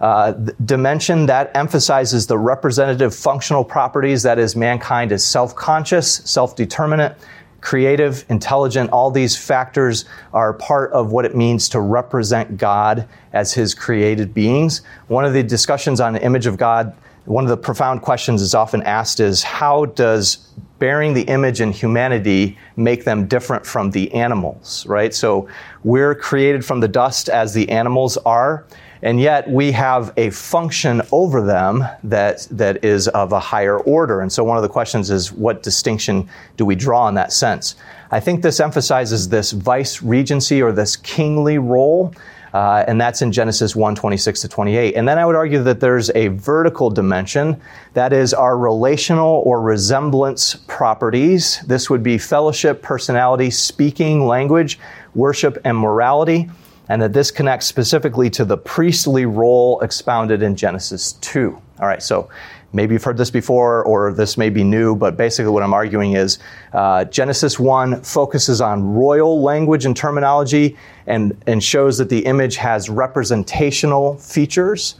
uh, dimension that emphasizes the representative functional properties, that is, mankind is self conscious, self determinate, creative, intelligent. All these factors are part of what it means to represent God as His created beings. One of the discussions on the image of God, one of the profound questions is often asked is how does bearing the image in humanity make them different from the animals, right? So we're created from the dust as the animals are, and yet we have a function over them that, that is of a higher order. And so one of the questions is what distinction do we draw in that sense? I think this emphasizes this vice regency or this kingly role uh, and that's in Genesis 1 26 to 28. And then I would argue that there's a vertical dimension, that is our relational or resemblance properties. This would be fellowship, personality, speaking, language, worship, and morality. And that this connects specifically to the priestly role expounded in Genesis 2. All right, so Maybe you've heard this before, or this may be new, but basically what I'm arguing is uh, Genesis 1 focuses on royal language and terminology and, and shows that the image has representational features.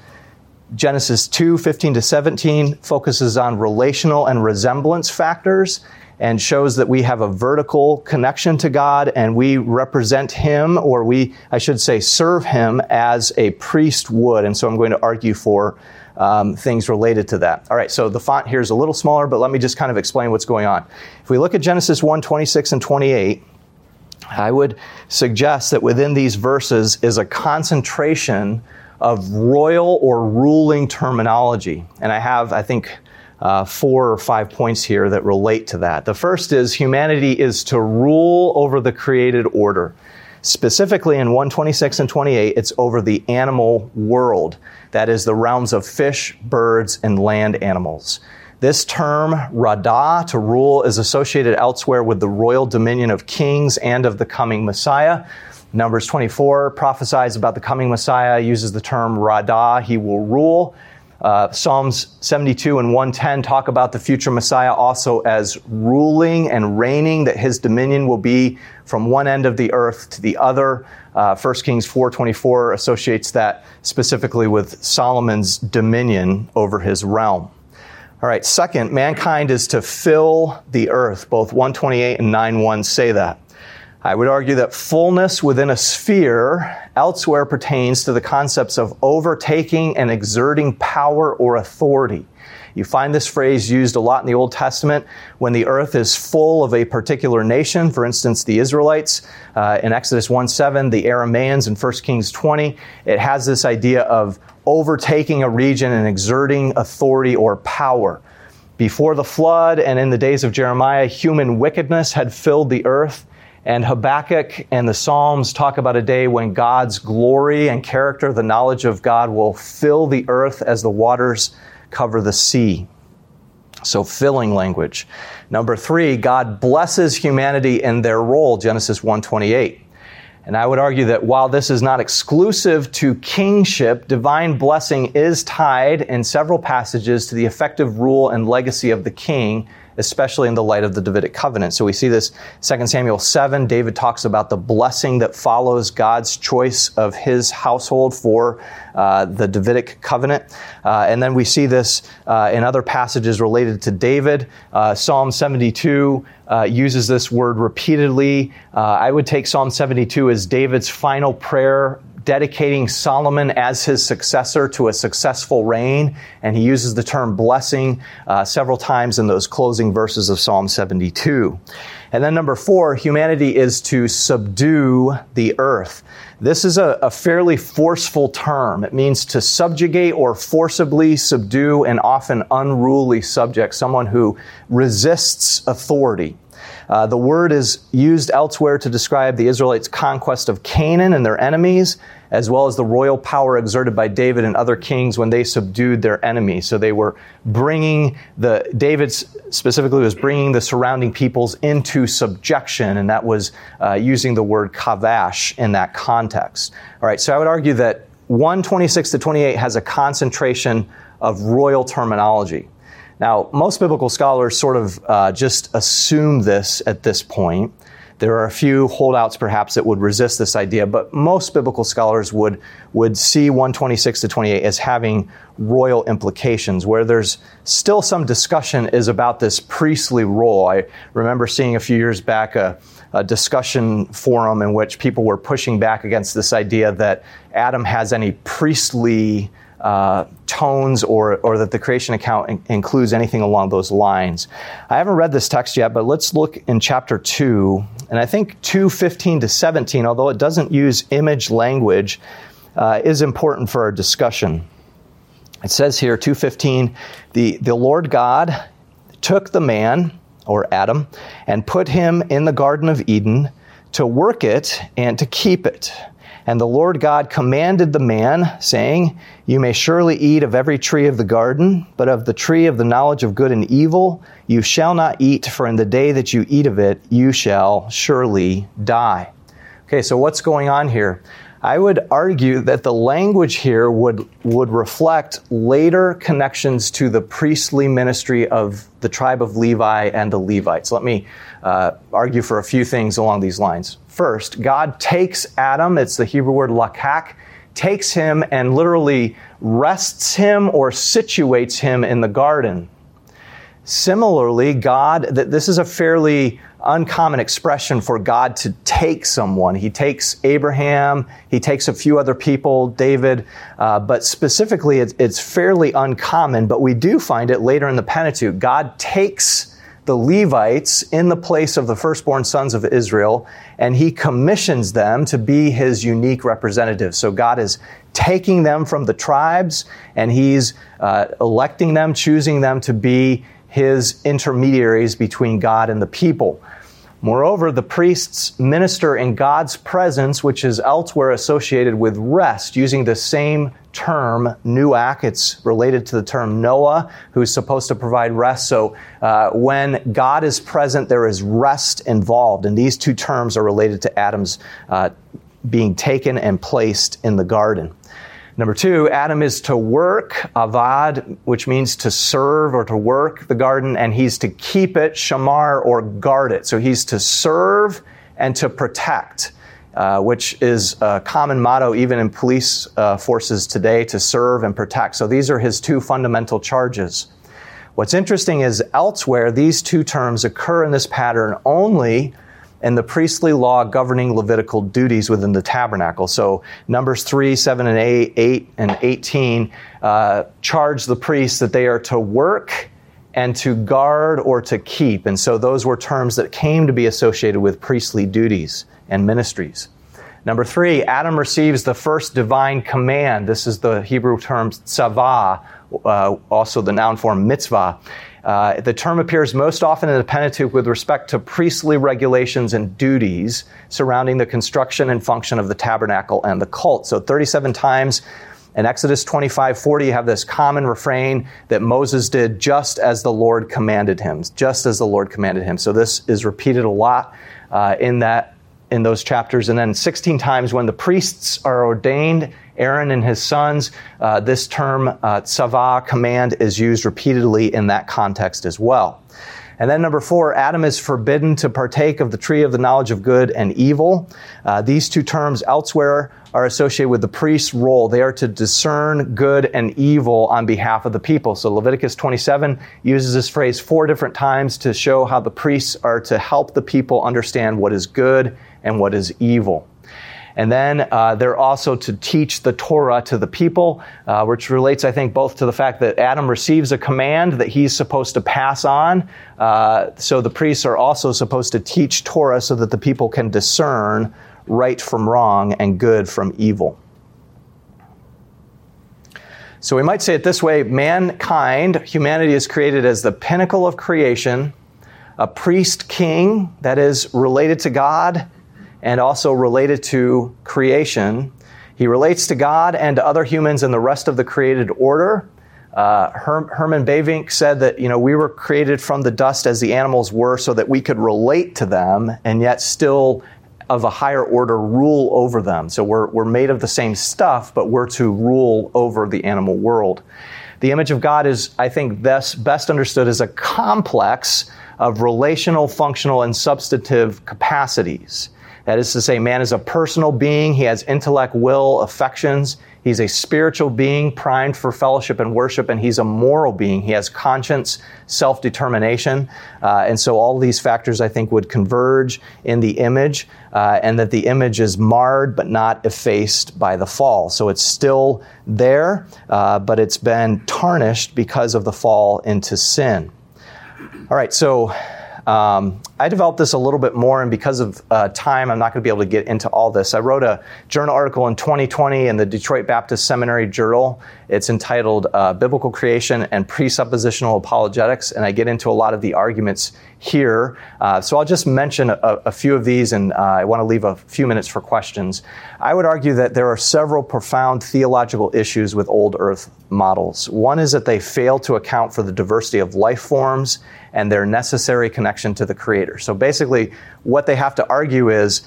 Genesis 2 15 to 17 focuses on relational and resemblance factors and shows that we have a vertical connection to God and we represent Him, or we, I should say, serve Him as a priest would. And so I'm going to argue for um, things related to that. All right, so the font here is a little smaller, but let me just kind of explain what's going on. If we look at Genesis 1 26 and 28, I would suggest that within these verses is a concentration of royal or ruling terminology. And I have, I think, uh, four or five points here that relate to that. The first is humanity is to rule over the created order. Specifically in 126 and 28, it's over the animal world. That is the realms of fish, birds, and land animals. This term, radah, to rule, is associated elsewhere with the royal dominion of kings and of the coming Messiah. Numbers 24 prophesies about the coming Messiah, uses the term radah, he will rule. Uh, Psalms 72 and 110 talk about the future Messiah also as ruling and reigning, that his dominion will be from one end of the earth to the other. Uh, 1 Kings 4.24 associates that specifically with Solomon's dominion over his realm. All right, second, mankind is to fill the earth. Both 128 and 9.1 say that. I would argue that fullness within a sphere elsewhere pertains to the concepts of overtaking and exerting power or authority. You find this phrase used a lot in the Old Testament when the earth is full of a particular nation, for instance, the Israelites uh, in Exodus 1 7, the Aramaeans in 1 Kings 20. It has this idea of overtaking a region and exerting authority or power. Before the flood and in the days of Jeremiah, human wickedness had filled the earth. And Habakkuk and the Psalms talk about a day when God's glory and character, the knowledge of God, will fill the earth as the waters cover the sea. So, filling language. Number three, God blesses humanity in their role, Genesis 128. And I would argue that while this is not exclusive to kingship, divine blessing is tied in several passages to the effective rule and legacy of the king especially in the light of the Davidic covenant. So we see this 2 Samuel 7. David talks about the blessing that follows God's choice of his household for uh, the Davidic covenant. Uh, and then we see this uh, in other passages related to David. Uh, Psalm 72 uh, uses this word repeatedly. Uh, I would take Psalm 72 as David's final prayer dedicating Solomon as his successor to a successful reign, and he uses the term blessing uh, several times in those closing verses of Psalm 72. And then number four, humanity is to subdue the earth. This is a, a, fairly forceful term. It means to subjugate or forcibly subdue an often unruly subject, someone who resists authority. Uh, the word is used elsewhere to describe the Israelites' conquest of Canaan and their enemies, as well as the royal power exerted by David and other kings when they subdued their enemies. So they were bringing the, David specifically was bringing the surrounding peoples into subjection, and that was uh, using the word kavash in that context. All right, so I would argue that 126 to 28 has a concentration of royal terminology. Now, most biblical scholars sort of uh, just assume this at this point. There are a few holdouts perhaps that would resist this idea, but most biblical scholars would, would see 126 to 28 as having royal implications. Where there's still some discussion is about this priestly role. I remember seeing a few years back a, a discussion forum in which people were pushing back against this idea that Adam has any priestly uh, tones or, or that the creation account in- includes anything along those lines. I haven't read this text yet, but let's look in chapter 2. And I think 2:15 to 17, although it doesn't use image language, uh, is important for our discussion. It says here, 2:15, the, the Lord God took the man, or Adam, and put him in the Garden of Eden to work it and to keep it. And the Lord God commanded the man, saying, You may surely eat of every tree of the garden, but of the tree of the knowledge of good and evil you shall not eat, for in the day that you eat of it, you shall surely die. Okay, so what's going on here? I would argue that the language here would, would reflect later connections to the priestly ministry of the tribe of Levi and the Levites. Let me uh, argue for a few things along these lines. First, God takes Adam, it's the Hebrew word lakak, takes him and literally rests him or situates him in the garden. Similarly, God, this is a fairly uncommon expression for God to take someone. He takes Abraham, he takes a few other people, David, uh, but specifically it's fairly uncommon, but we do find it later in the Pentateuch. God takes the Levites in the place of the firstborn sons of Israel, and he commissions them to be his unique representatives. So God is taking them from the tribes, and he's uh, electing them, choosing them to be his intermediaries between God and the people. Moreover, the priests minister in God's presence, which is elsewhere associated with rest, using the same term, nuach. It's related to the term Noah, who's supposed to provide rest. So uh, when God is present, there is rest involved. And these two terms are related to Adam's uh, being taken and placed in the garden. Number two, Adam is to work, avad, which means to serve or to work the garden, and he's to keep it, shamar, or guard it. So he's to serve and to protect, uh, which is a common motto even in police uh, forces today to serve and protect. So these are his two fundamental charges. What's interesting is elsewhere, these two terms occur in this pattern only and the priestly law governing Levitical duties within the tabernacle. So, Numbers 3, 7, and 8, 8 and 18 uh, charge the priests that they are to work and to guard or to keep. And so, those were terms that came to be associated with priestly duties and ministries. Number three, Adam receives the first divine command. This is the Hebrew term tzavah, uh, also the noun form mitzvah. Uh, the term appears most often in the Pentateuch with respect to priestly regulations and duties surrounding the construction and function of the tabernacle and the cult. So 37 times in Exodus 25 40, you have this common refrain that Moses did just as the Lord commanded him, just as the Lord commanded him. So this is repeated a lot uh, in that in those chapters. And then 16 times when the priests are ordained, Aaron and his sons, uh, this term, uh, tzavah, command, is used repeatedly in that context as well. And then number four, Adam is forbidden to partake of the tree of the knowledge of good and evil. Uh, these two terms elsewhere are associated with the priest's role. They are to discern good and evil on behalf of the people. So Leviticus 27 uses this phrase four different times to show how the priests are to help the people understand what is good and what is evil. And then uh, they're also to teach the Torah to the people, uh, which relates, I think, both to the fact that Adam receives a command that he's supposed to pass on. Uh, so the priests are also supposed to teach Torah so that the people can discern right from wrong and good from evil. So we might say it this way mankind, humanity is created as the pinnacle of creation, a priest king that is related to God and also related to creation. He relates to God and to other humans and the rest of the created order. Uh, Her- Herman Bavinck said that you know we were created from the dust as the animals were, so that we could relate to them and yet still of a higher order rule over them. So we're, we're made of the same stuff, but we're to rule over the animal world. The image of God is, I think, best, best understood as a complex of relational, functional, and substantive capacities. That is to say, man is a personal being. He has intellect, will, affections. He's a spiritual being primed for fellowship and worship, and he's a moral being. He has conscience, self determination. Uh, and so all these factors, I think, would converge in the image, uh, and that the image is marred but not effaced by the fall. So it's still there, uh, but it's been tarnished because of the fall into sin. All right, so um, I developed this a little bit more, and because of uh, time, I'm not going to be able to get into all this. I wrote a journal article in 2020 in the Detroit Baptist Seminary Journal. It's entitled uh, Biblical Creation and Presuppositional Apologetics, and I get into a lot of the arguments here. Uh, so I'll just mention a, a few of these, and uh, I want to leave a few minutes for questions. I would argue that there are several profound theological issues with old earth models. One is that they fail to account for the diversity of life forms and their necessary connection to the Creator. So basically, what they have to argue is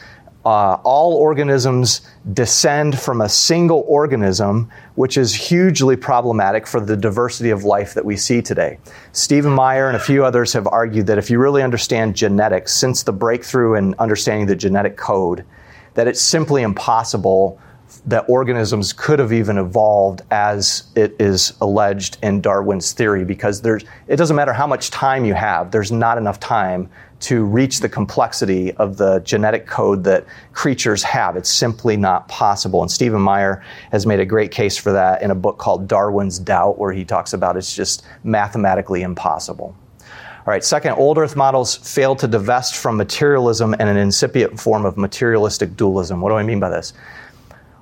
uh, all organisms descend from a single organism, which is hugely problematic for the diversity of life that we see today. Stephen Meyer and a few others have argued that if you really understand genetics, since the breakthrough in understanding the genetic code, that it's simply impossible that organisms could have even evolved as it is alleged in Darwin's theory because there's it doesn't matter how much time you have there's not enough time to reach the complexity of the genetic code that creatures have it's simply not possible and Stephen Meyer has made a great case for that in a book called Darwin's Doubt where he talks about it's just mathematically impossible all right, second, old Earth models fail to divest from materialism and an incipient form of materialistic dualism. What do I mean by this?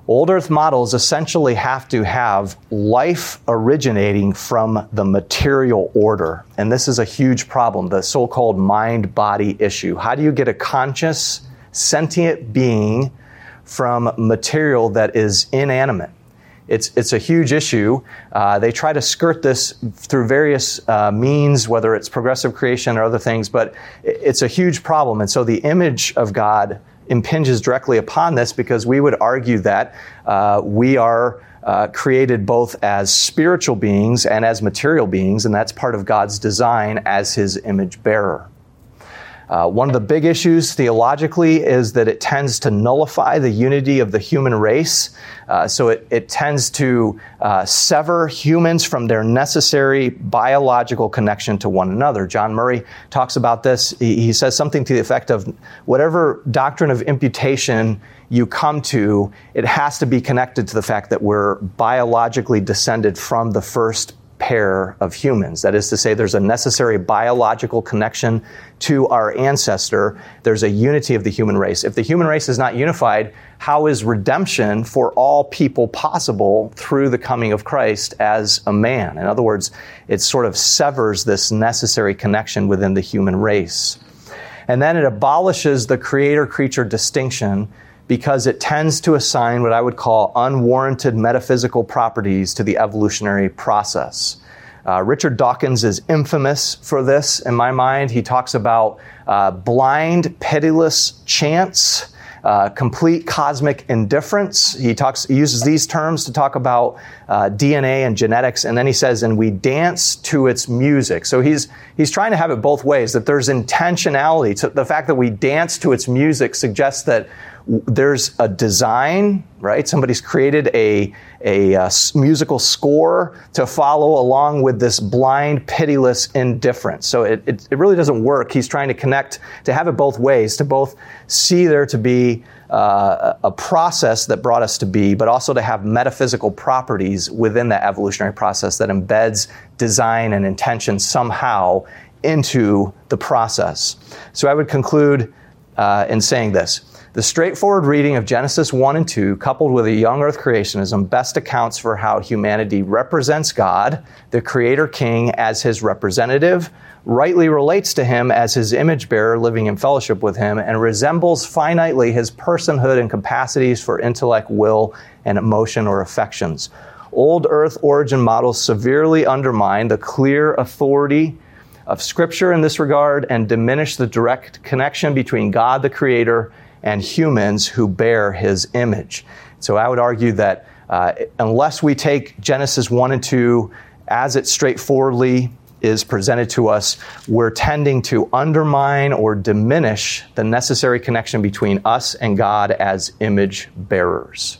Old Earth models essentially have to have life originating from the material order. And this is a huge problem, the so called mind body issue. How do you get a conscious, sentient being from material that is inanimate? It's, it's a huge issue. Uh, they try to skirt this through various uh, means, whether it's progressive creation or other things, but it's a huge problem. And so the image of God impinges directly upon this because we would argue that uh, we are uh, created both as spiritual beings and as material beings, and that's part of God's design as his image bearer. Uh, one of the big issues theologically is that it tends to nullify the unity of the human race. Uh, so it, it, tends to uh, sever humans from their necessary biological connection to one another. John Murray talks about this. He, he says something to the effect of whatever doctrine of imputation you come to, it has to be connected to the fact that we're biologically descended from the first pair of humans. That is to say, there's a necessary biological connection to our ancestor. There's a unity of the human race. If the human race is not unified, how is redemption for all people possible through the coming of Christ as a man? In other words, it sort of severs this necessary connection within the human race. And then it abolishes the creator creature distinction because it tends to assign what I would call unwarranted metaphysical properties to the evolutionary process. Uh, Richard Dawkins is infamous for this in my mind. He talks about uh, blind, pitiless chance. Uh, complete cosmic indifference. He talks, he uses these terms to talk about uh, DNA and genetics, and then he says, "And we dance to its music." So he's he's trying to have it both ways. That there's intentionality. To the fact that we dance to its music suggests that there's a design, right? Somebody's created a, a, a, uh, musical score to follow along with this blind, pitiless indifference. So it, it, it, really doesn't work. He's trying to connect, to have it both ways, to both see there to be uh, a process that brought us to be, but also to have metaphysical properties within that evolutionary process that embeds design and intention somehow into the process. So I would conclude uh, in saying this. The straightforward reading of Genesis 1 and 2, coupled with a young earth creationism, best accounts for how humanity represents God, the Creator King, as his representative, rightly relates to him as his image bearer living in fellowship with him, and resembles finitely his personhood and capacities for intellect, will, and emotion or affections. Old earth origin models severely undermine the clear authority of Scripture in this regard and diminish the direct connection between God the Creator and humans who bear his image. So I would argue that uh, unless we take Genesis 1 and 2 as it straightforwardly is presented to us, we're tending to undermine or diminish the necessary connection between us and God as image bearers.